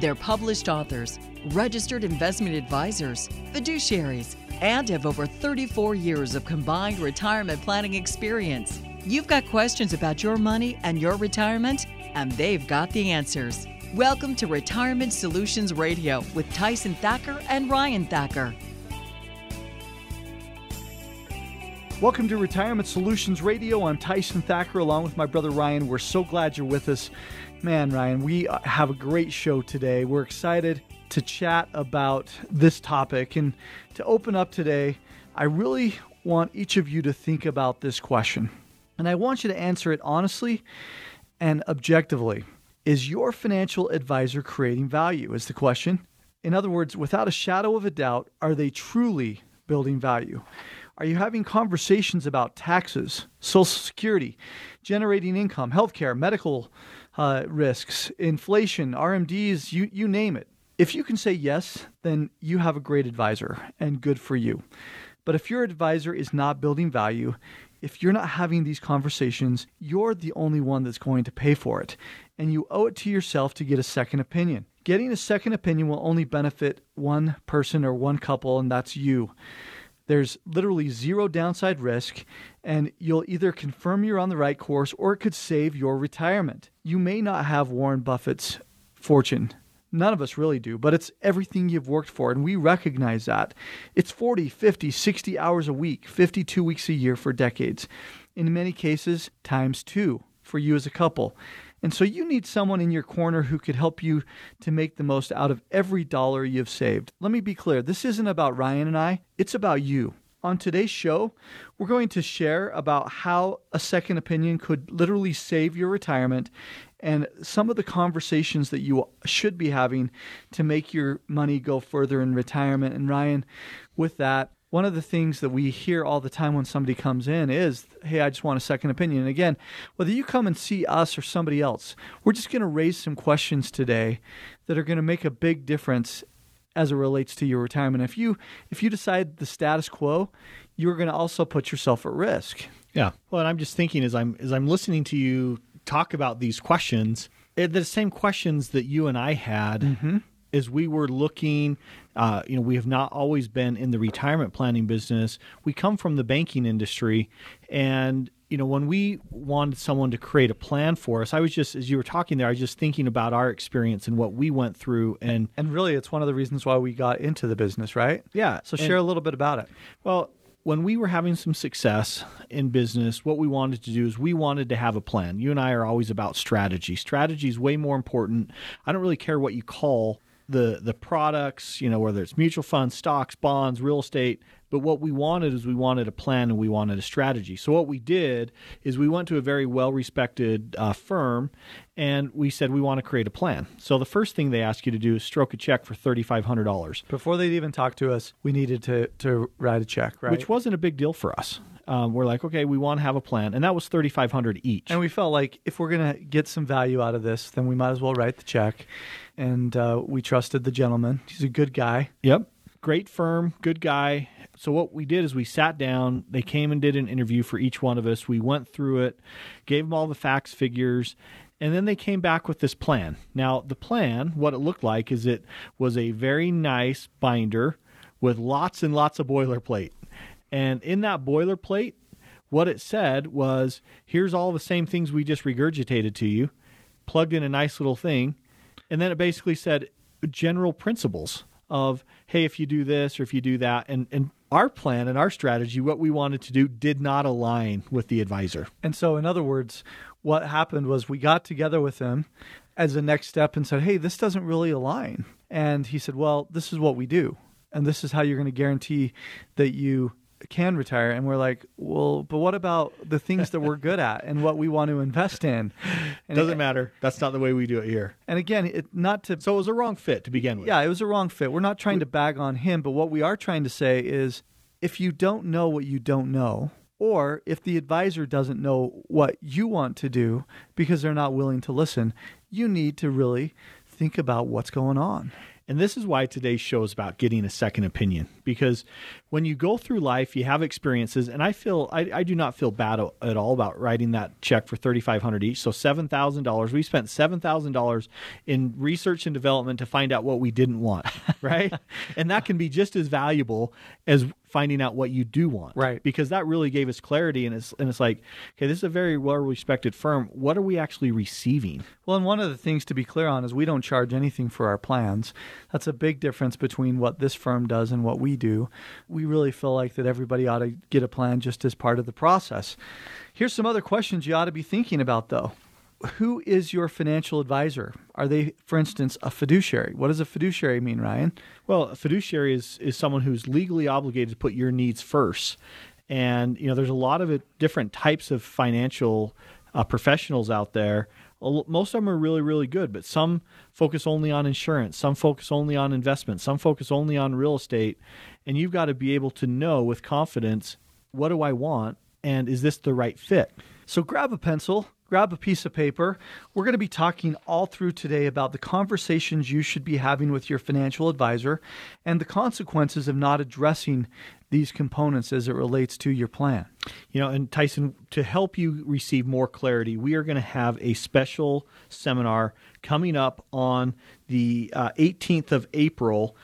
They're published authors, registered investment advisors, fiduciaries, and have over 34 years of combined retirement planning experience. You've got questions about your money and your retirement, and they've got the answers. Welcome to Retirement Solutions Radio with Tyson Thacker and Ryan Thacker. Welcome to Retirement Solutions Radio. I'm Tyson Thacker along with my brother Ryan. We're so glad you're with us. Man, Ryan, we uh, have a great show today. We're excited to chat about this topic. And to open up today, I really want each of you to think about this question. And I want you to answer it honestly and objectively. Is your financial advisor creating value? Is the question. In other words, without a shadow of a doubt, are they truly building value? Are you having conversations about taxes, Social Security, generating income, healthcare, medical uh, risks, inflation, RMDs, you, you name it. If you can say yes, then you have a great advisor and good for you. But if your advisor is not building value, if you're not having these conversations, you're the only one that's going to pay for it. And you owe it to yourself to get a second opinion. Getting a second opinion will only benefit one person or one couple, and that's you. There's literally zero downside risk, and you'll either confirm you're on the right course or it could save your retirement. You may not have Warren Buffett's fortune. None of us really do, but it's everything you've worked for, and we recognize that. It's 40, 50, 60 hours a week, 52 weeks a year for decades. In many cases, times two for you as a couple. And so you need someone in your corner who could help you to make the most out of every dollar you've saved. Let me be clear this isn't about Ryan and I, it's about you. On today's show, we're going to share about how a second opinion could literally save your retirement and some of the conversations that you should be having to make your money go further in retirement. And Ryan, with that, one of the things that we hear all the time when somebody comes in is, hey, I just want a second opinion. And again, whether you come and see us or somebody else, we're just going to raise some questions today that are going to make a big difference as it relates to your retirement. If you if you decide the status quo, you're going to also put yourself at risk. Yeah. Well, and I'm just thinking as I'm as I'm listening to you talk about these questions, the same questions that you and I had mm-hmm. As we were looking uh, you know, we have not always been in the retirement planning business. We come from the banking industry, and you know, when we wanted someone to create a plan for us, I was just, as you were talking there, I was just thinking about our experience and what we went through, and and really, it's one of the reasons why we got into the business, right? Yeah. So share and, a little bit about it. Well, when we were having some success in business, what we wanted to do is we wanted to have a plan. You and I are always about strategy. Strategy is way more important. I don't really care what you call the the products, you know, whether it's mutual funds, stocks, bonds, real estate. But what we wanted is we wanted a plan and we wanted a strategy. So what we did is we went to a very well respected uh, firm and we said we want to create a plan. So the first thing they ask you to do is stroke a check for thirty five hundred dollars. Before they'd even talk to us, we needed to to write a check, right? Which wasn't a big deal for us. Um, we're like, okay, we want to have a plan, and that was thirty five hundred each. And we felt like if we're gonna get some value out of this, then we might as well write the check and uh, we trusted the gentleman. He's a good guy. Yep. Great firm, good guy. So, what we did is we sat down. They came and did an interview for each one of us. We went through it, gave them all the facts, figures, and then they came back with this plan. Now, the plan, what it looked like is it was a very nice binder with lots and lots of boilerplate. And in that boilerplate, what it said was here's all the same things we just regurgitated to you, plugged in a nice little thing. And then it basically said general principles of hey if you do this or if you do that. And and our plan and our strategy what we wanted to do did not align with the advisor. And so in other words what happened was we got together with him as a next step and said hey this doesn't really align. And he said well this is what we do and this is how you're going to guarantee that you can retire and we're like well but what about the things that we're good at and what we want to invest in? And doesn't it, matter. That's not the way we do it here. And again it not to so it was a wrong fit to begin with. Yeah it was a wrong fit. We're not trying to bag on him but what we are trying to say is if you don't know what you don't know or if the advisor doesn't know what you want to do because they're not willing to listen you need to really think about what's going on and this is why today's show is about getting a second opinion because when you go through life, you have experiences, and I feel I, I do not feel bad at all about writing that check for thirty five hundred each. So seven thousand dollars. We spent seven thousand dollars in research and development to find out what we didn't want, right? and that can be just as valuable as finding out what you do want. Right. Because that really gave us clarity and it's and it's like, okay, this is a very well respected firm. What are we actually receiving? Well, and one of the things to be clear on is we don't charge anything for our plans. That's a big difference between what this firm does and what we do. We really feel like that everybody ought to get a plan just as part of the process. Here's some other questions you ought to be thinking about though who is your financial advisor? Are they, for instance, a fiduciary? What does a fiduciary mean, Ryan? Well, a fiduciary is, is someone who's legally obligated to put your needs first. And, you know, there's a lot of different types of financial uh, professionals out there. Most of them are really, really good, but some focus only on insurance, some focus only on investment, some focus only on real estate. And you've got to be able to know with confidence what do I want and is this the right fit? So grab a pencil, grab a piece of paper. We're going to be talking all through today about the conversations you should be having with your financial advisor and the consequences of not addressing these components as it relates to your plan. You know, and Tyson, to help you receive more clarity, we are going to have a special seminar coming up on the uh, 18th of April.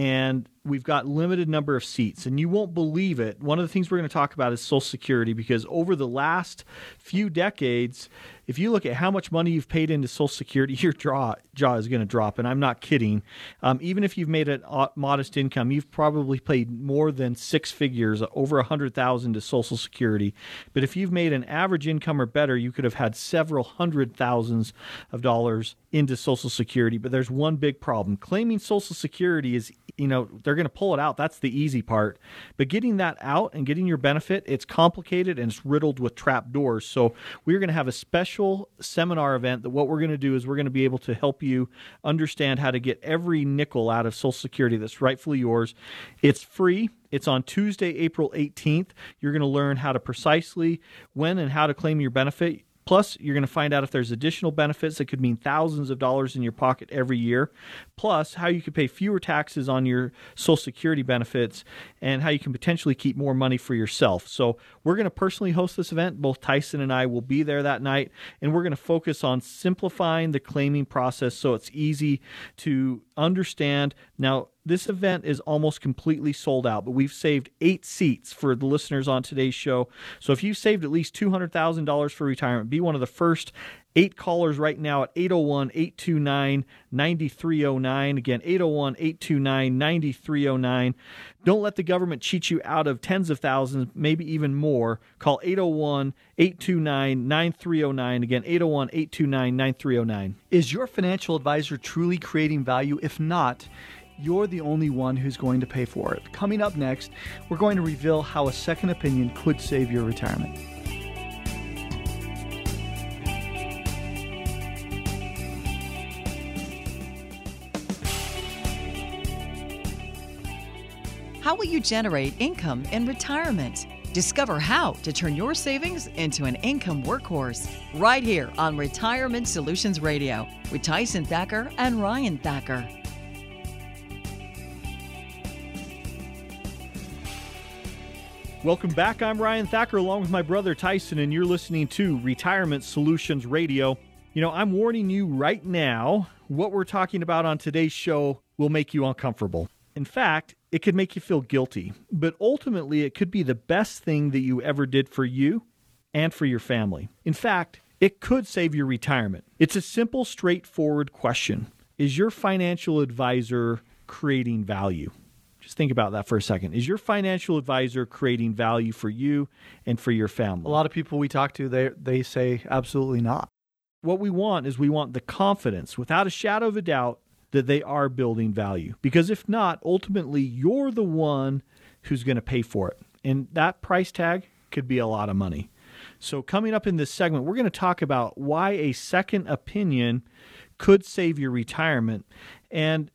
And we've got limited number of seats. And you won't believe it. One of the things we're going to talk about is social security because over the last few decades if you look at how much money you've paid into social security your jaw, jaw is going to drop and i'm not kidding um, even if you've made a modest income you've probably paid more than six figures over a hundred thousand to social security but if you've made an average income or better you could have had several hundred thousands of dollars into social security but there's one big problem claiming social security is you know they're going to pull it out. That's the easy part. But getting that out and getting your benefit, it's complicated and it's riddled with trap doors. So we're going to have a special seminar event that what we're going to do is we're going to be able to help you understand how to get every nickel out of Social Security that's rightfully yours. It's free. It's on Tuesday, April 18th. You're going to learn how to precisely when and how to claim your benefit. Plus, you're going to find out if there's additional benefits that could mean thousands of dollars in your pocket every year. Plus, how you could pay fewer taxes on your Social Security benefits and how you can potentially keep more money for yourself. So, we're going to personally host this event. Both Tyson and I will be there that night, and we're going to focus on simplifying the claiming process so it's easy to understand. Now, this event is almost completely sold out, but we've saved eight seats for the listeners on today's show. So if you've saved at least $200,000 for retirement, be one of the first eight callers right now at 801 829 9309. Again, 801 829 9309. Don't let the government cheat you out of tens of thousands, maybe even more. Call 801 829 9309. Again, 801 829 9309. Is your financial advisor truly creating value? If not, you're the only one who's going to pay for it. Coming up next, we're going to reveal how a second opinion could save your retirement. How will you generate income in retirement? Discover how to turn your savings into an income workhorse right here on Retirement Solutions Radio with Tyson Thacker and Ryan Thacker. Welcome back. I'm Ryan Thacker along with my brother Tyson, and you're listening to Retirement Solutions Radio. You know, I'm warning you right now what we're talking about on today's show will make you uncomfortable. In fact, it could make you feel guilty, but ultimately, it could be the best thing that you ever did for you and for your family. In fact, it could save your retirement. It's a simple, straightforward question Is your financial advisor creating value? Just think about that for a second. Is your financial advisor creating value for you and for your family? A lot of people we talk to, they they say absolutely not. What we want is we want the confidence, without a shadow of a doubt, that they are building value. Because if not, ultimately you're the one who's going to pay for it. And that price tag could be a lot of money. So, coming up in this segment, we're going to talk about why a second opinion could save your retirement. And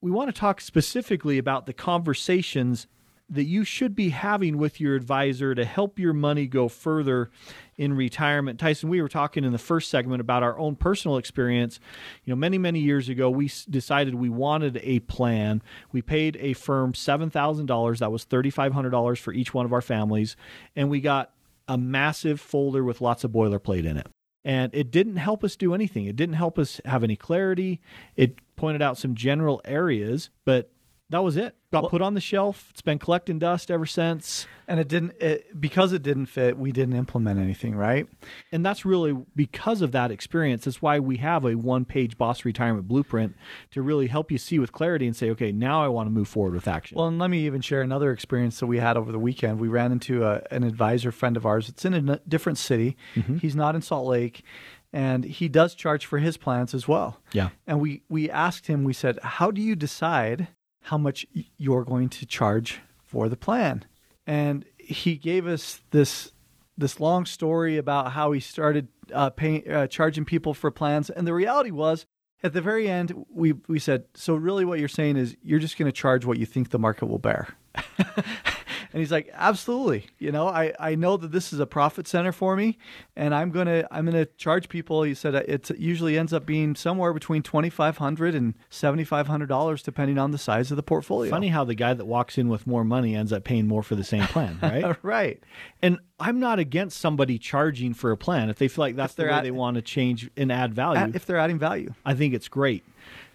we want to talk specifically about the conversations that you should be having with your advisor to help your money go further in retirement. Tyson, we were talking in the first segment about our own personal experience. You know, many, many years ago, we decided we wanted a plan. We paid a firm $7,000. That was $3,500 for each one of our families. And we got a massive folder with lots of boilerplate in it. And it didn't help us do anything. It didn't help us have any clarity. It pointed out some general areas, but that was it. Got well, put on the shelf. It's been collecting dust ever since. And it didn't it, because it didn't fit. We didn't implement anything, right? And that's really because of that experience. That's why we have a one-page boss retirement blueprint to really help you see with clarity and say, okay, now I want to move forward with action. Well, and let me even share another experience that we had over the weekend. We ran into a, an advisor friend of ours. It's in a different city. Mm-hmm. He's not in Salt Lake and he does charge for his plans as well. Yeah. And we we asked him. We said, "How do you decide how much you're going to charge for the plan. And he gave us this this long story about how he started uh, uh, charging people for plans. And the reality was, at the very end, we we said, so really, what you're saying is you're just going to charge what you think the market will bear. And he's like, absolutely. You know, I, I know that this is a profit center for me, and I'm gonna I'm gonna charge people. He said uh, it usually ends up being somewhere between twenty five hundred and seventy five hundred dollars, depending on the size of the portfolio. Funny how the guy that walks in with more money ends up paying more for the same plan, right? right. And I'm not against somebody charging for a plan if they feel like that's the way at, they want to change and add value. if they're adding value, I think it's great.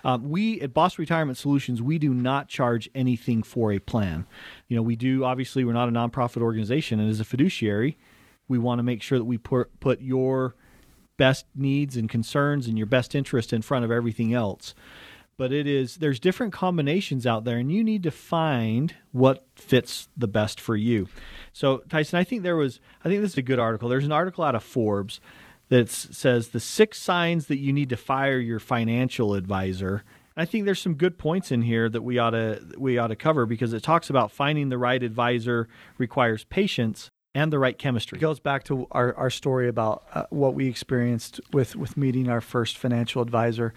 Um, we at Boss Retirement Solutions, we do not charge anything for a plan. You know, we do obviously we're not a nonprofit organization, and as a fiduciary, we want to make sure that we put put your best needs and concerns and your best interest in front of everything else. But it is there's different combinations out there, and you need to find what fits the best for you. So Tyson, I think there was I think this is a good article. There's an article out of Forbes that says the six signs that you need to fire your financial advisor. I think there's some good points in here that we ought to we ought to cover because it talks about finding the right advisor requires patience and the right chemistry. It goes back to our, our story about uh, what we experienced with, with meeting our first financial advisor.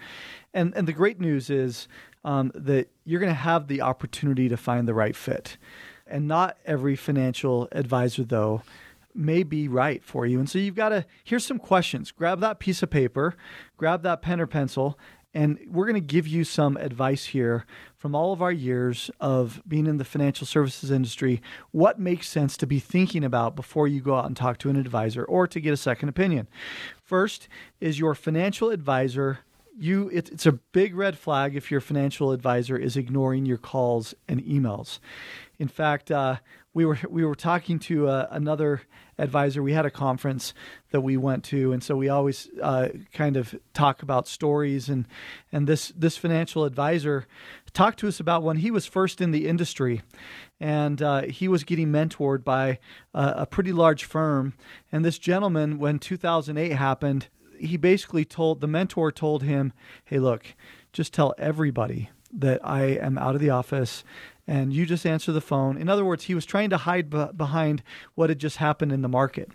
And, and the great news is um, that you're going to have the opportunity to find the right fit. And not every financial advisor, though, may be right for you. And so you've got to, here's some questions. Grab that piece of paper, grab that pen or pencil, and we're going to give you some advice here from all of our years of being in the financial services industry. What makes sense to be thinking about before you go out and talk to an advisor or to get a second opinion? First is your financial advisor you it, it's a big red flag if your financial advisor is ignoring your calls and emails. In fact, uh, we were we were talking to uh, another advisor. We had a conference that we went to, and so we always uh, kind of talk about stories. and And this this financial advisor talked to us about when he was first in the industry, and uh, he was getting mentored by a pretty large firm. And this gentleman, when 2008 happened, he basically told the mentor told him, "Hey, look, just tell everybody." That I am out of the office and you just answer the phone. In other words, he was trying to hide b- behind what had just happened in the market.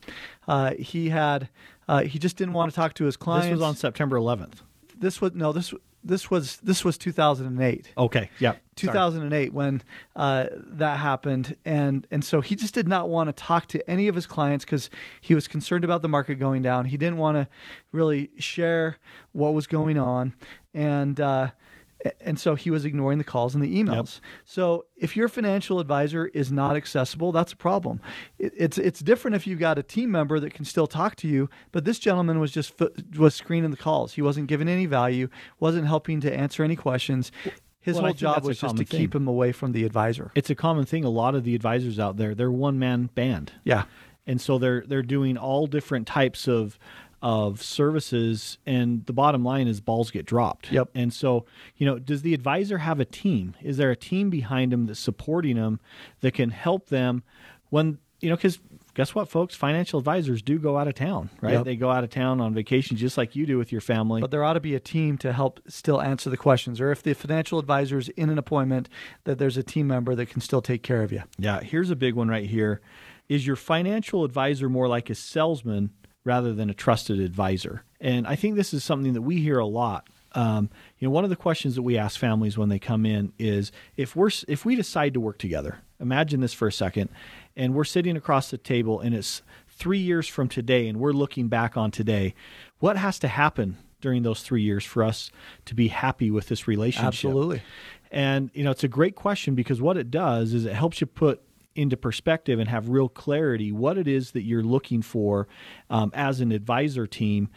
Uh, he had uh, he just didn't want to talk to his clients. This was on September 11th. This was no this this was this was 2008. Okay, yeah, 2008 when uh, that happened, and and so he just did not want to talk to any of his clients because he was concerned about the market going down. He didn't want to really share what was going on, and uh, and so he was ignoring the calls and the emails. Yep. So if your financial advisor is not accessible, that's a problem. It, it's it's different if you've got a team member that can still talk to you. But this gentleman was just was screening the calls. He wasn't giving any value. wasn't helping to answer any questions. His well, whole job was just to thing. keep him away from the advisor. It's a common thing. A lot of the advisors out there, they're one man band. Yeah, and so they're they're doing all different types of of services and the bottom line is balls get dropped. Yep. And so, you know, does the advisor have a team? Is there a team behind them that's supporting them that can help them when, you know, cuz guess what, folks? Financial advisors do go out of town, right? Yep. They go out of town on vacation just like you do with your family. But there ought to be a team to help still answer the questions. Or if the financial advisor is in an appointment, that there's a team member that can still take care of you. yeah, here's a big one right here. Is your financial advisor more like a salesman rather than a trusted advisor? And I think this is something that we hear a lot. Um, you know, one of the questions that we ask families when they come in is if we're if we decide to work together. Imagine this for a second, and we're sitting across the table, and it's three years from today, and we're looking back on today. What has to happen during those three years for us to be happy with this relationship? Absolutely. And you know, it's a great question because what it does is it helps you put into perspective and have real clarity what it is that you're looking for um, as an advisor team.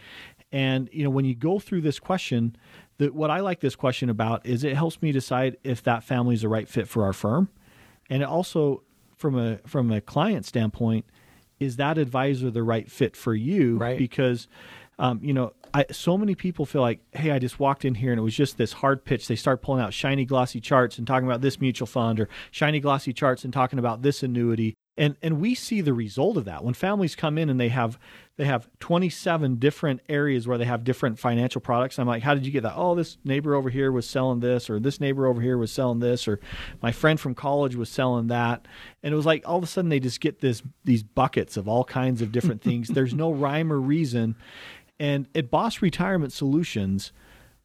And you know, when you go through this question, that what I like this question about is it helps me decide if that family is the right fit for our firm, and it also, from a from a client standpoint, is that advisor the right fit for you? Right. Because um, you know, I, so many people feel like, hey, I just walked in here and it was just this hard pitch. They start pulling out shiny, glossy charts and talking about this mutual fund or shiny, glossy charts and talking about this annuity. And and we see the result of that when families come in and they have they have 27 different areas where they have different financial products. I'm like, how did you get that? Oh, this neighbor over here was selling this, or this neighbor over here was selling this, or my friend from college was selling that. And it was like all of a sudden they just get this these buckets of all kinds of different things. There's no rhyme or reason. And at Boss Retirement Solutions,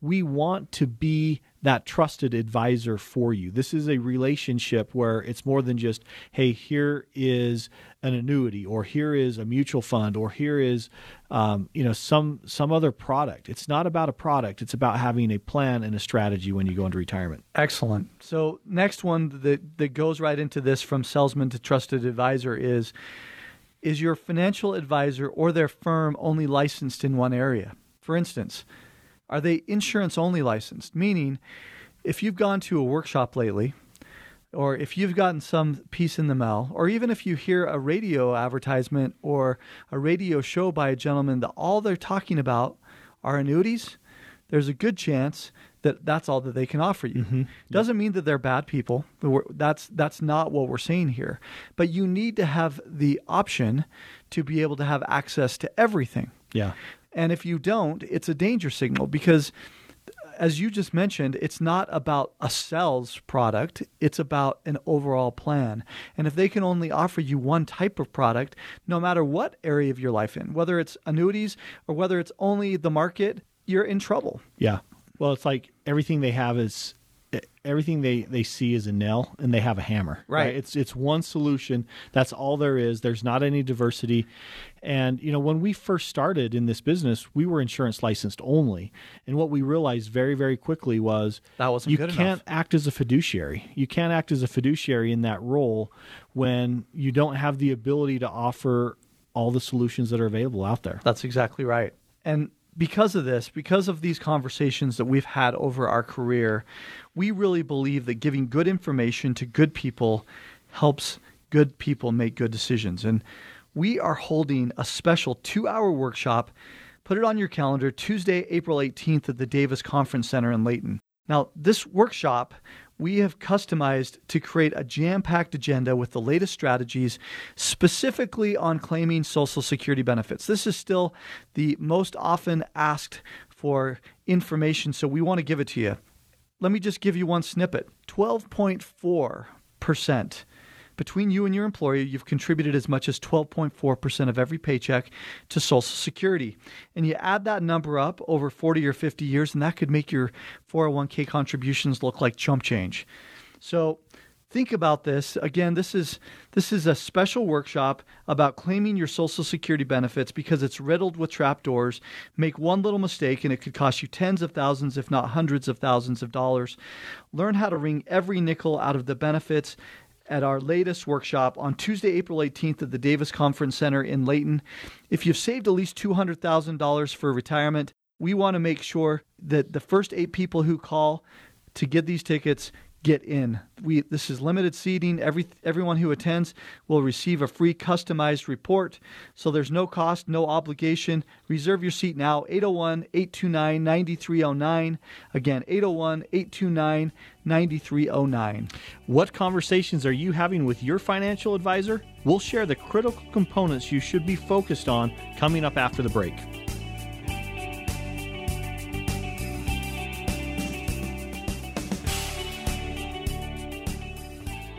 we want to be that trusted advisor for you. This is a relationship where it's more than just, hey, here is an annuity, or here is a mutual fund, or here is, um, you know, some some other product. It's not about a product. It's about having a plan and a strategy when you go into retirement. Excellent. So next one that that goes right into this from salesman to trusted advisor is is your financial advisor or their firm only licensed in one area? For instance, are they insurance only licensed? Meaning, if you've gone to a workshop lately, or if you've gotten some piece in the mail, or even if you hear a radio advertisement or a radio show by a gentleman that all they're talking about are annuities, there's a good chance that that's all that they can offer you. Mm-hmm. Doesn't mean that they're bad people. That's that's not what we're saying here. But you need to have the option to be able to have access to everything. Yeah. And if you don't, it's a danger signal because as you just mentioned, it's not about a sales product, it's about an overall plan. And if they can only offer you one type of product, no matter what area of your life in, whether it's annuities or whether it's only the market, you're in trouble. Yeah. Well, it's like everything they have is everything they they see is a nail and they have a hammer. Right. It's it's one solution. That's all there is. There's not any diversity. And you know, when we first started in this business, we were insurance licensed only. And what we realized very very quickly was That wasn't you good can't enough. act as a fiduciary. You can't act as a fiduciary in that role when you don't have the ability to offer all the solutions that are available out there. That's exactly right. And because of this, because of these conversations that we've had over our career, we really believe that giving good information to good people helps good people make good decisions. And we are holding a special two hour workshop. Put it on your calendar Tuesday, April 18th at the Davis Conference Center in Layton. Now, this workshop we have customized to create a jam packed agenda with the latest strategies specifically on claiming Social Security benefits. This is still the most often asked for information, so we want to give it to you. Let me just give you one snippet 12.4%. Between you and your employer, you've contributed as much as 12.4% of every paycheck to Social Security. And you add that number up over 40 or 50 years, and that could make your 401k contributions look like chump change. So think about this. Again, this is this is a special workshop about claiming your Social Security benefits because it's riddled with trapdoors. Make one little mistake and it could cost you tens of thousands, if not hundreds of thousands of dollars. Learn how to wring every nickel out of the benefits at our latest workshop on Tuesday, April 18th at the Davis Conference Center in Layton. If you've saved at least $200,000 for retirement, we want to make sure that the first eight people who call to get these tickets get in. We this is limited seating. Every everyone who attends will receive a free customized report. So there's no cost, no obligation. Reserve your seat now 801-829-9309. Again, 801-829-9309. What conversations are you having with your financial advisor? We'll share the critical components you should be focused on coming up after the break.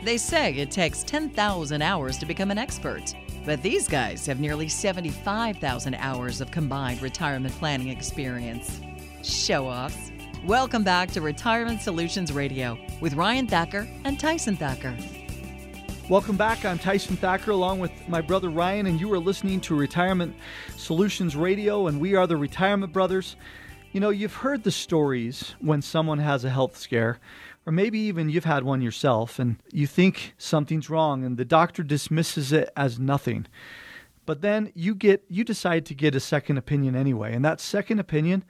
They say it takes 10,000 hours to become an expert, but these guys have nearly 75,000 hours of combined retirement planning experience. Show offs. Welcome back to Retirement Solutions Radio with Ryan Thacker and Tyson Thacker. Welcome back. I'm Tyson Thacker along with my brother Ryan, and you are listening to Retirement Solutions Radio, and we are the Retirement Brothers. You know, you've heard the stories when someone has a health scare or maybe even you've had one yourself and you think something's wrong and the doctor dismisses it as nothing. But then you get you decide to get a second opinion anyway, and that second opinion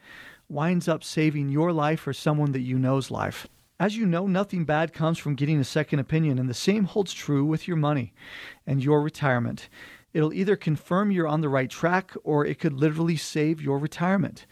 winds up saving your life or someone that you know's life. As you know, nothing bad comes from getting a second opinion, and the same holds true with your money and your retirement. It'll either confirm you're on the right track or it could literally save your retirement.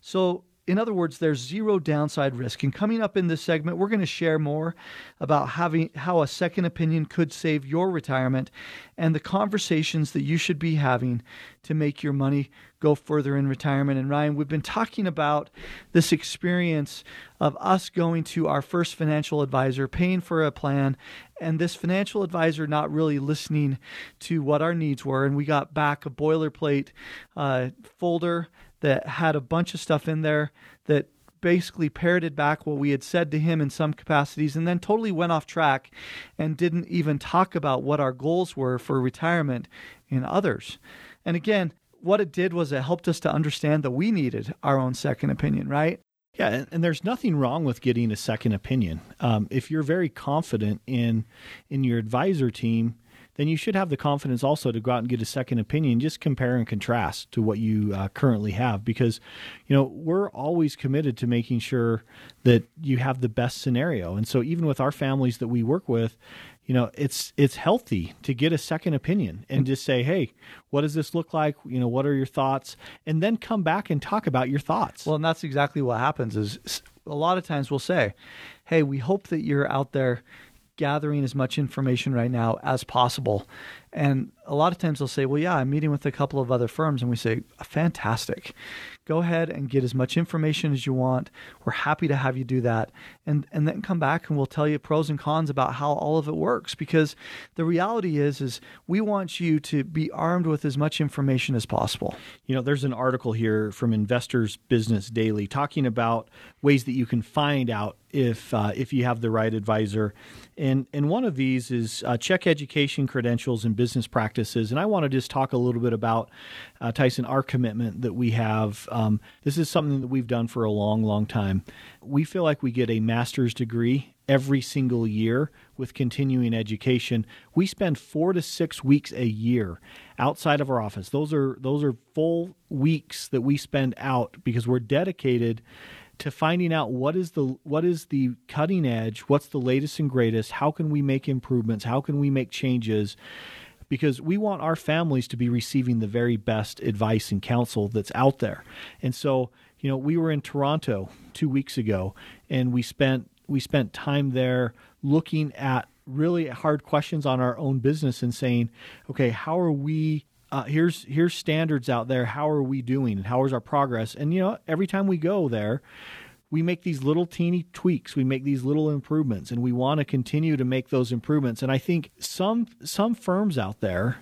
So in other words, there's zero downside risk. And coming up in this segment, we're going to share more about having how a second opinion could save your retirement and the conversations that you should be having to make your money go further in retirement. And Ryan, we've been talking about this experience of us going to our first financial advisor, paying for a plan, and this financial advisor not really listening to what our needs were. And we got back a boilerplate uh, folder that had a bunch of stuff in there that basically parroted back what we had said to him in some capacities and then totally went off track and didn't even talk about what our goals were for retirement in others. And again, what it did was it helped us to understand that we needed our own second opinion, right? Yeah, and, there's nothing wrong with getting a second opinion. Um, if you're very confident in in your advisor team, then you should have the confidence also to go out and get a second opinion, just compare and contrast to what you uh, currently have. Because, you know, we're always committed to making sure that you have the best scenario. And so, even with our families that we work with, you know, it's it's healthy to get a second opinion and just say, "Hey, what does this look like? You know, what are your thoughts?" And then come back and talk about your thoughts. Well, and that's exactly what happens. Is a lot of times we'll say, "Hey, we hope that you're out there." Gathering as much information right now as possible. And a lot of times they'll say, Well, yeah, I'm meeting with a couple of other firms. And we say, Fantastic. Go ahead and get as much information as you want. We're happy to have you do that. And, and then come back and we'll tell you pros and cons about how all of it works. Because the reality is, is we want you to be armed with as much information as possible. You know, there's an article here from Investors Business Daily talking about ways that you can find out if uh, if you have the right advisor. And and one of these is uh, check education credentials and business practices. And I want to just talk a little bit about uh, Tyson our commitment that we have. Um, this is something that we've done for a long, long time. We feel like we get a master's degree every single year with continuing education. We spend four to six weeks a year outside of our office. Those are those are full weeks that we spend out because we're dedicated to finding out what is the what is the cutting edge, what's the latest and greatest, how can we make improvements, how can we make changes because we want our families to be receiving the very best advice and counsel that's out there. And so, you know, we were in Toronto 2 weeks ago and we spent we spent time there looking at really hard questions on our own business and saying, okay, how are we uh, here's here's standards out there. How are we doing? And how is our progress? And you know, every time we go there, we make these little teeny tweaks. We make these little improvements, and we want to continue to make those improvements. And I think some some firms out there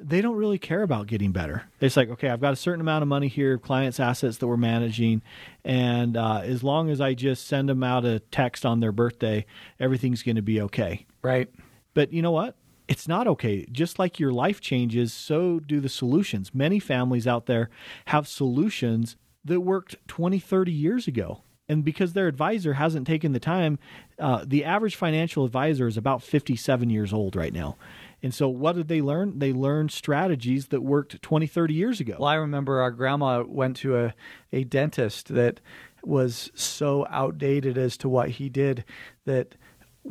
they don't really care about getting better. It's like, okay, I've got a certain amount of money here, clients' assets that we're managing, and uh, as long as I just send them out a text on their birthday, everything's going to be okay. Right. But you know what? It's not okay. Just like your life changes, so do the solutions. Many families out there have solutions that worked 20, 30 years ago. And because their advisor hasn't taken the time, uh, the average financial advisor is about 57 years old right now. And so, what did they learn? They learned strategies that worked 20, 30 years ago. Well, I remember our grandma went to a, a dentist that was so outdated as to what he did that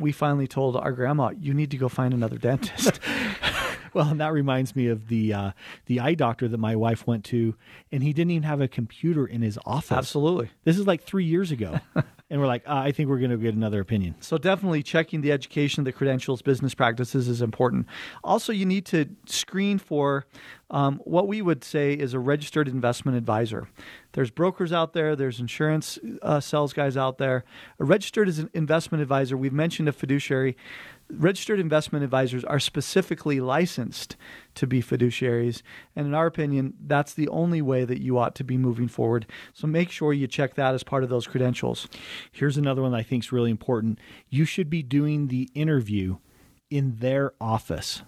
we finally told our grandma, "You need to go find another dentist." Well, and that reminds me of the uh, the eye doctor that my wife went to, and he didn't even have a computer in his office. Absolutely. This is like three years ago, and we're like, uh, I think we're going to get another opinion. So definitely checking the education, the credentials, business practices is important. Also, you need to screen for um, what we would say is a registered investment advisor. There's brokers out there, there's insurance uh, sales guys out there. A registered investment advisor, we've mentioned a fiduciary registered investment advisors are specifically licensed to be fiduciaries. And in our opinion, that's the only way that you ought to be moving forward. So make sure you check that as part of those credentials. Here's another one I think is really important. You should be doing the interview in their office.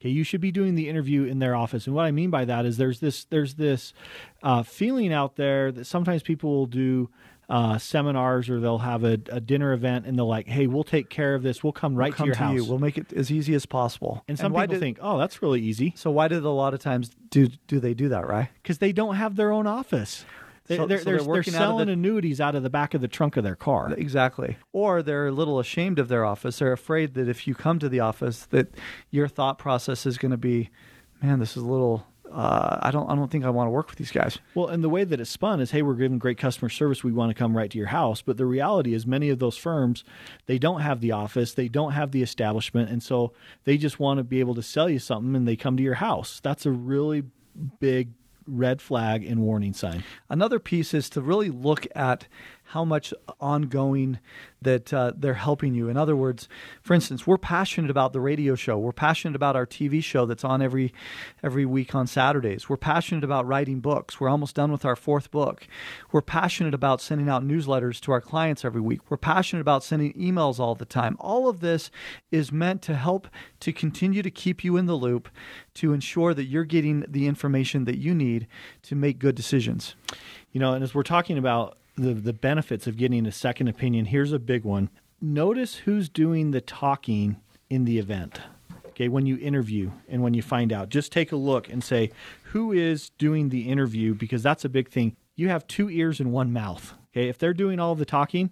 Okay, you should be doing the interview in their office, and what I mean by that is there's this there's this uh, feeling out there that sometimes people will do uh, seminars or they'll have a, a, dinner event and they'll like, hey, we'll take care of this. We'll come right we'll come to your to house. You. We'll make it as easy as possible. And some and people did, think, oh, that's really easy. So why did a lot of times do do they do that, right? Because they don't have their own office. They, so, they're, so they're, they're, selling the, annuities out of the back of the trunk of their car. Exactly. Or they're a little ashamed of their office. They're afraid that if you come to the office, that your thought process is going to be, man, this is a little uh, I don't I don't think I want to work with these guys. Well, and the way that it's spun is, hey, we're giving great customer service. We want to come right to your house. But the reality is, many of those firms they don't have the office, they don't have the establishment, and so they just want to be able to sell you something, and they come to your house. That's a really big red flag and warning sign. Another piece is to really look at how much ongoing that uh, they're helping you. In other words, for instance, we're passionate about the radio show. We're passionate about our TV show that's on every every week on Saturdays. We're passionate about writing books. We're almost done with our fourth book. We're passionate about sending out newsletters to our clients every week. We're passionate about sending emails all the time. All of this is meant to help to continue to keep you in the loop to ensure that you're getting the information that you need to make good decisions. You know, and as we're talking about the, the benefits of getting a second opinion, here's a big one. Notice who's doing the talking in the event. Okay, when you interview and when you find out, just take a look and say, who is doing the interview? Because that's a big thing. You have two ears and one mouth. Okay, if they're doing all the talking,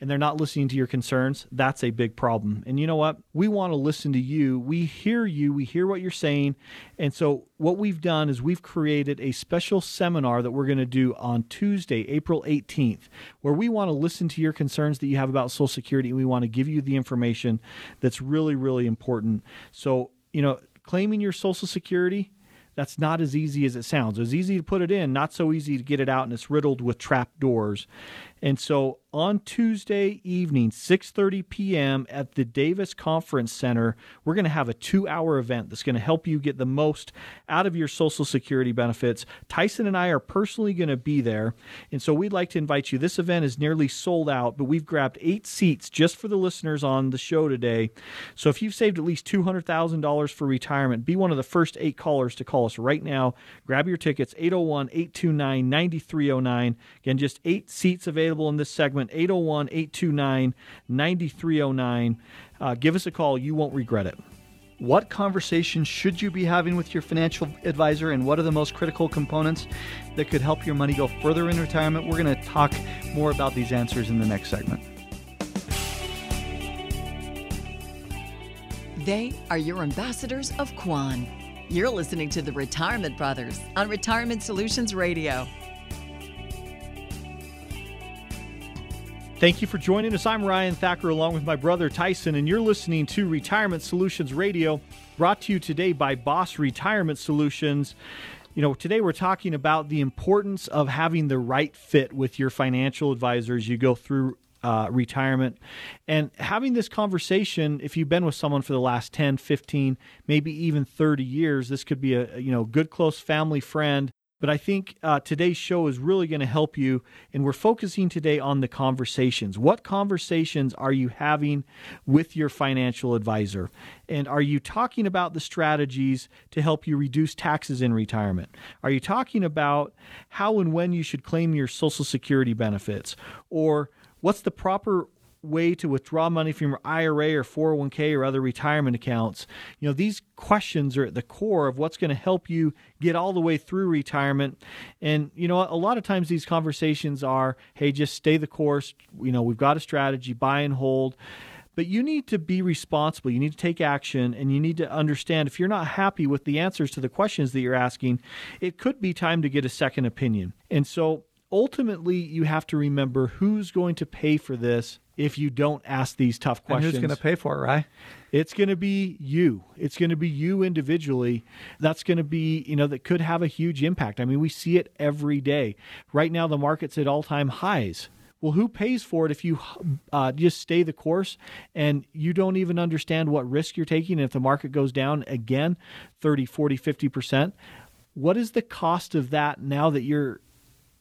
and they're not listening to your concerns, that's a big problem. And you know what? We want to listen to you. We hear you, we hear what you're saying. And so, what we've done is we've created a special seminar that we're going to do on Tuesday, April 18th, where we want to listen to your concerns that you have about Social Security. We want to give you the information that's really, really important. So, you know, claiming your Social Security, that's not as easy as it sounds. It's easy to put it in, not so easy to get it out, and it's riddled with trap doors. And so on Tuesday evening, 6:30 p.m. at the Davis Conference Center, we're going to have a 2-hour event that's going to help you get the most out of your social security benefits. Tyson and I are personally going to be there, and so we'd like to invite you. This event is nearly sold out, but we've grabbed 8 seats just for the listeners on the show today. So if you've saved at least $200,000 for retirement, be one of the first 8 callers to call us right now. Grab your tickets 801-829-9309. Again, just 8 seats available available in this segment 801 829 9309. Uh, give us a call. You won't regret it. What conversations should you be having with your financial advisor, and what are the most critical components that could help your money go further in retirement? We're going to talk more about these answers in the next segment. They are your ambassadors of Kwan. You're listening to the Retirement Brothers on Retirement Solutions Radio. Thank you for joining us. I'm Ryan Thacker along with my brother Tyson, and you're listening to Retirement Solutions Radio, brought to you today by Boss Retirement Solutions. You know, today we're talking about the importance of having the right fit with your financial advisors. You go through uh, retirement and having this conversation if you've been with someone for the last 10 15 maybe even 30 years this could be a you know good close family friend but I think uh, today's show is really going to help you. And we're focusing today on the conversations. What conversations are you having with your financial advisor? And are you talking about the strategies to help you reduce taxes in retirement? Are you talking about how and when you should claim your Social Security benefits? Or what's the proper way to withdraw money from your IRA or 401k or other retirement accounts. You know, these questions are at the core of what's going to help you get all the way through retirement. And, you know, a lot of times these conversations are, hey, just stay the course. You know, we've got a strategy, buy and hold. But you need to be responsible. You need to take action and you need to understand if you're not happy with the answers to the questions that you're asking, it could be time to get a second opinion. And so ultimately, you have to remember who's going to pay for this if you don't ask these tough questions. And who's going to pay for it, right? It's going to be you. It's going to be you individually. That's going to be, you know, that could have a huge impact. I mean, we see it every day. Right now, the market's at all time highs. Well, who pays for it if you uh, just stay the course and you don't even understand what risk you're taking? And if the market goes down again 30, 40, 50%, what is the cost of that now that you're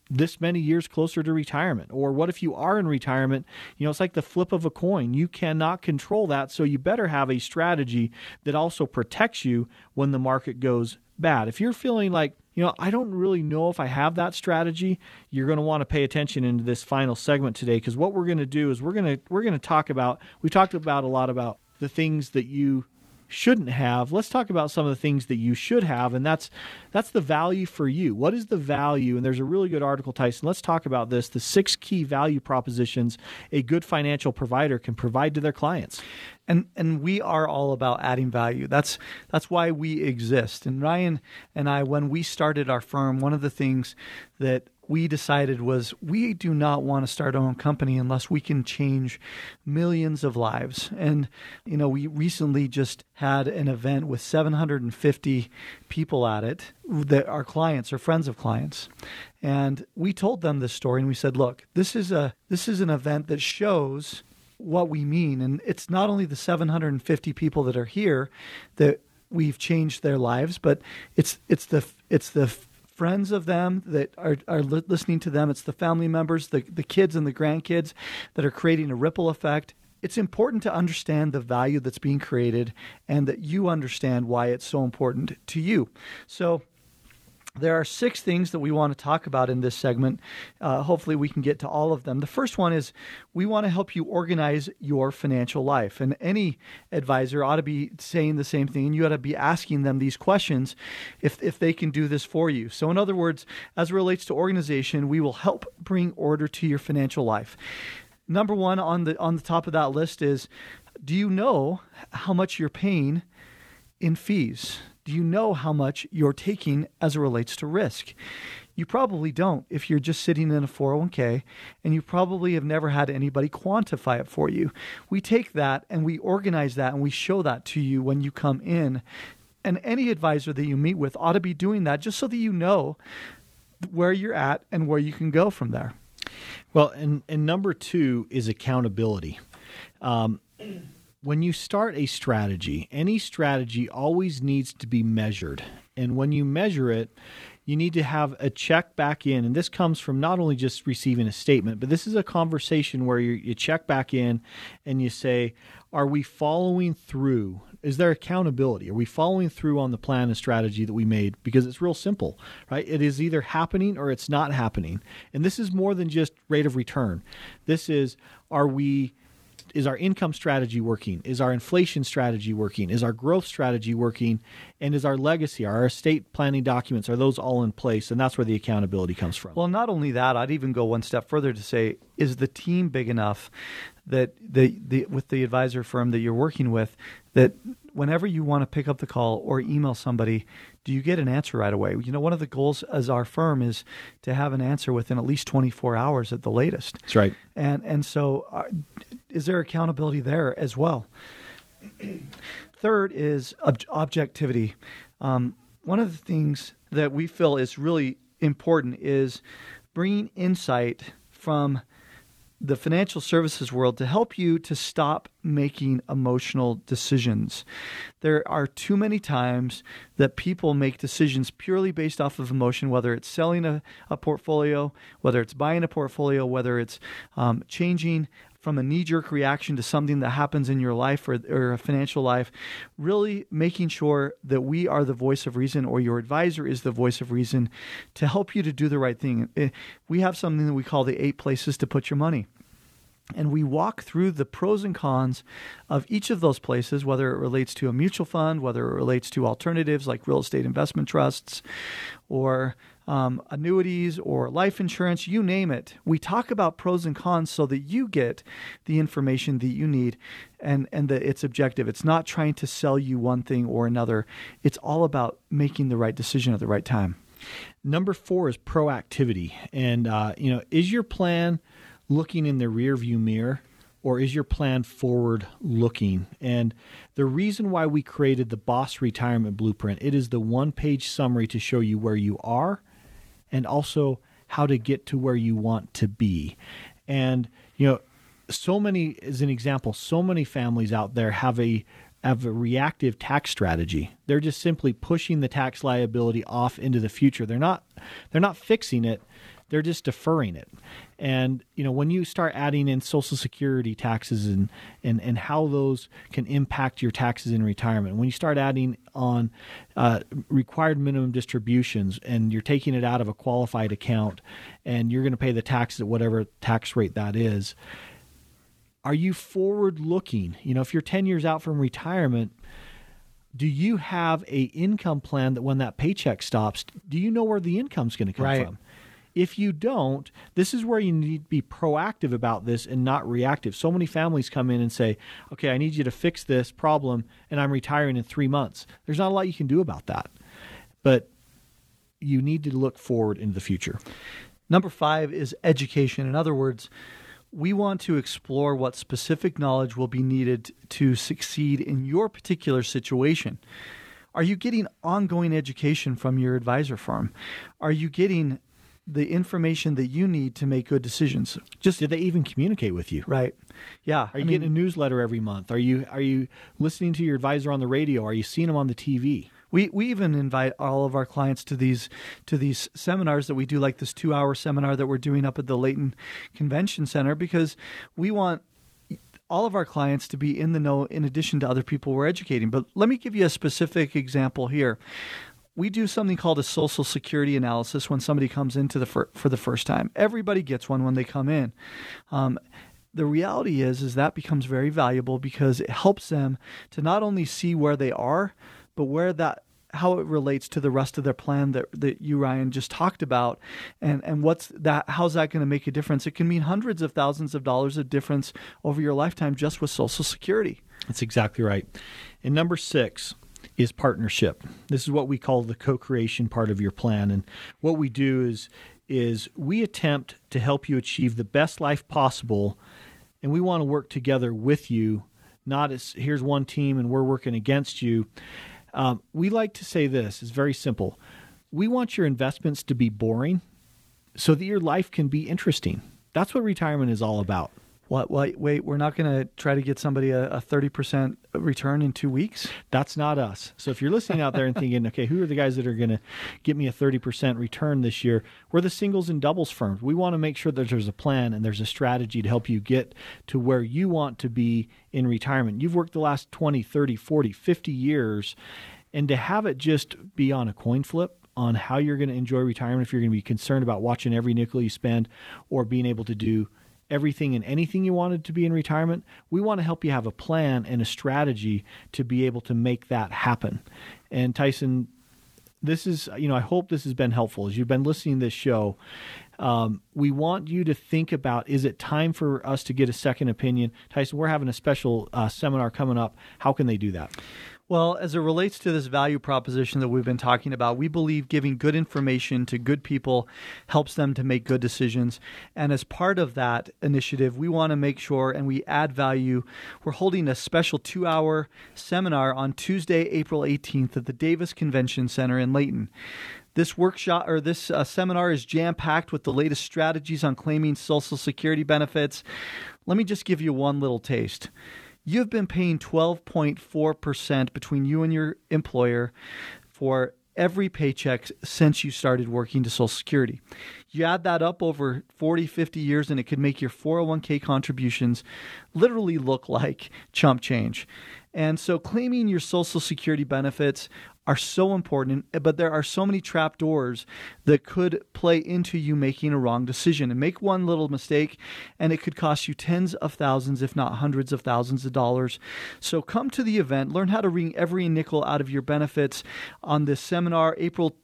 this many years closer to retirement? Or what if you are in retirement? You know, it's like the flip of a coin. You cannot control that. So you better have a strategy that also protects you when the market goes bad. If you're feeling like, you know, I don't really know if I have that strategy, you're going to want to pay attention into this final segment today because what we're going to do is we're going to we're going to talk about we talked about a lot about the things that you shouldn't have let's talk about some of the things that you should have and that's that's the value for you. What is the value? And there's a really good article tyson. Let's talk about this. The six key value propositions a good financial provider can provide to their clients. And and we are all about adding value. That's that's why we exist. And ryan and i when we started our firm one of the things that we decided was we do not want to start our own company unless we can change millions of lives. And, you know, we recently just had an event with 750 people at it that are clients or friends of clients. And we told them this story and we said, look, this is a this is an event that shows what we mean. And it's not only the 750 people that are here that we've changed their lives, but it's it's the it's the friends of them that are, are listening to them. It's the family members, the, the kids and the grandkids that are creating a ripple effect. It's important to understand the value that's being created and that you understand why it's so important to you. So, there are six things that we want to talk about in this segment. Uh, hopefully, we can get to all of them. The first one is we want to help you organize your financial life. And any advisor ought to be saying the same thing, and you ought to be asking them these questions if, if they can do this for you. So, in other words, as it relates to organization, we will help bring order to your financial life. Number one on the on the top of that list is do you know how much you're paying in fees? Do you know how much you're taking as it relates to risk? You probably don't if you're just sitting in a 401k and you probably have never had anybody quantify it for you. We take that and we organize that and we show that to you when you come in. And any advisor that you meet with ought to be doing that just so that you know where you're at and where you can go from there. Well, and, and number two is accountability. Um, when you start a strategy, any strategy always needs to be measured. And when you measure it, you need to have a check back in. And this comes from not only just receiving a statement, but this is a conversation where you, you check back in and you say, Are we following through? Is there accountability? Are we following through on the plan and strategy that we made? Because it's real simple, right? It is either happening or it's not happening. And this is more than just rate of return. This is, are we is our income strategy working? Is our inflation strategy working? Is our growth strategy working? And is our legacy, our estate planning documents, are those all in place? And that's where the accountability comes from. Well, not only that, I'd even go one step further to say, is the team big enough that the, the with the advisor firm that you're working with that whenever you want to pick up the call or email somebody, do you get an answer right away? You know, one of the goals as our firm is to have an answer within at least 24 hours at the latest. That's right. And and so, uh, is there accountability there as well? Third is ob- objectivity. Um, one of the things that we feel is really important is bringing insight from the financial services world to help you to stop making emotional decisions. There are too many times that people make decisions purely based off of emotion, whether it's selling a, a portfolio, whether it's buying a portfolio, whether it's um, changing from a knee jerk reaction to something that happens in your life or, or a financial life, really making sure that we are the voice of reason or your advisor is the voice of reason to help you to do the right thing. Eh, we have something that we call the eight places to put your money. And we walk through the pros and cons of each of those places, whether it relates to a mutual fund, whether it relates to alternatives like real estate investment trusts, or um, annuities or life insurance, you name it. We talk about pros and cons so that you get the information that you need and, and that it's objective. It's not trying to sell you one thing or another, it's all about making the right decision at the right time. Number four is proactivity. And, uh, you know, is your plan looking in the rearview mirror? or is your plan forward looking? And the reason why we created the Boss Retirement Blueprint, it is the one-page summary to show you where you are and also how to get to where you want to be. And you know, so many as an example, so many families out there have a have a reactive tax strategy. They're just simply pushing the tax liability off into the future. They're not they're not fixing it they're just deferring it. And you know, when you start adding in Social Security taxes and and and how those can impact your taxes in retirement, when you start adding on uh, required minimum distributions and you're taking it out of a qualified account, and you're going to pay the taxes at whatever tax rate that is. Are you forward looking? You know, if you're 10 years out from retirement, do you have a income plan that when that paycheck stops, do you know where the income's going to come right. from? If you don't, this is where you need to be proactive about this and not reactive. So many families come in and say, okay, I need you to fix this problem and I'm retiring in three months. There's not a lot you can do about that. But you need to look forward into the future. Number five is education. In other words, we want to explore what specific knowledge will be needed to succeed in your particular situation. Are you getting ongoing education from your advisor firm? Are you getting the information that you need to make good decisions. Just did they even communicate with you? Right. Yeah. Are you I getting mean, a newsletter every month? Are you are you listening to your advisor on the radio? Are you seeing them on the TV? We we even invite all of our clients to these to these seminars that we do, like this two hour seminar that we're doing up at the Layton Convention Center, because we want all of our clients to be in the know in addition to other people we're educating. But let me give you a specific example here we do something called a social security analysis when somebody comes into the fir- for the first time. Everybody gets one when they come in. Um, the reality is is that becomes very valuable because it helps them to not only see where they are, but where that how it relates to the rest of their plan that, that you Ryan just talked about and and what's that how's that going to make a difference it can mean hundreds of thousands of dollars of difference over your lifetime just with social security that's exactly right and number 6 is partnership. This is what we call the co-creation part of your plan and what we do is is we attempt to help you achieve the best life possible and we want to work together with you not as here's one team and we're working against you. Um, we like to say this is very simple. We want your investments to be boring so that your life can be interesting. That's what retirement is all about. What? Wait, wait. We're not going to try to get somebody a thirty percent return in two weeks. That's not us. So if you're listening out there and thinking, okay, who are the guys that are going to get me a thirty percent return this year? We're the singles and doubles firms. We want to make sure that there's a plan and there's a strategy to help you get to where you want to be in retirement. You've worked the last 20, 30, 40, 50 years, and to have it just be on a coin flip on how you're going to enjoy retirement, if you're going to be concerned about watching every nickel you spend or being able to do everything and anything you wanted to be in retirement, we want to help you have a plan and a strategy to be able to make that happen. And Tyson, this is, you know, I hope this has been helpful as you've been listening to this show. Um, we want you to think about is it time for us to get a second opinion? Tyson, we're having a special uh, seminar coming up. How can they do that? Well, as it relates to this value proposition that we've been talking about, we believe giving good information to good people helps them to make good decisions. And as part of that initiative, we want to make sure and we add value. We're holding a special two hour seminar on Tuesday, April 18th at the Davis Convention Center in Layton. This workshop or this uh, seminar is jam packed with the latest strategies on claiming Social Security benefits. Let me just give you one little taste you've been paying 12.4% between you and your employer for every paycheck since you started working to Social Security. You add that up over 40, 50 years, and it could make your 401k contributions literally look like chump change. And so claiming your Social Security benefits are so important, eh, but there are so many trap doors that could play into you making a wrong decision. And make one little mistake, and it could cost you tens of thousands, if not hundreds of thousands of dollars. So come to the event, learn how to wring every nickel out of your benefits on this seminar, April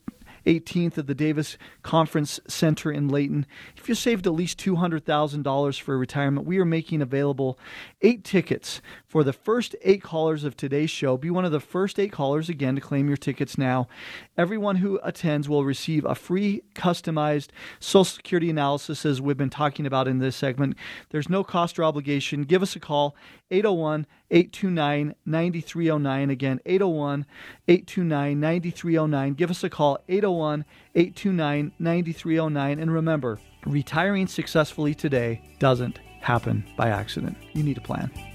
18th at the Davis Conference Center in Layton. If you saved at least $200,000 for retirement, we are making available eight tickets for the first eight callers of today's show. Be one of the first eight callers again to claim your tickets now. Everyone who attends will receive a free customized Social Security analysis, as we've been talking about in this segment. There's no cost or obligation. Give us a call, 801 829 9309. Again, 801 829 9309. Give us a call, 801 829 9309. And remember, retiring successfully today doesn't happen by accident. You need a plan.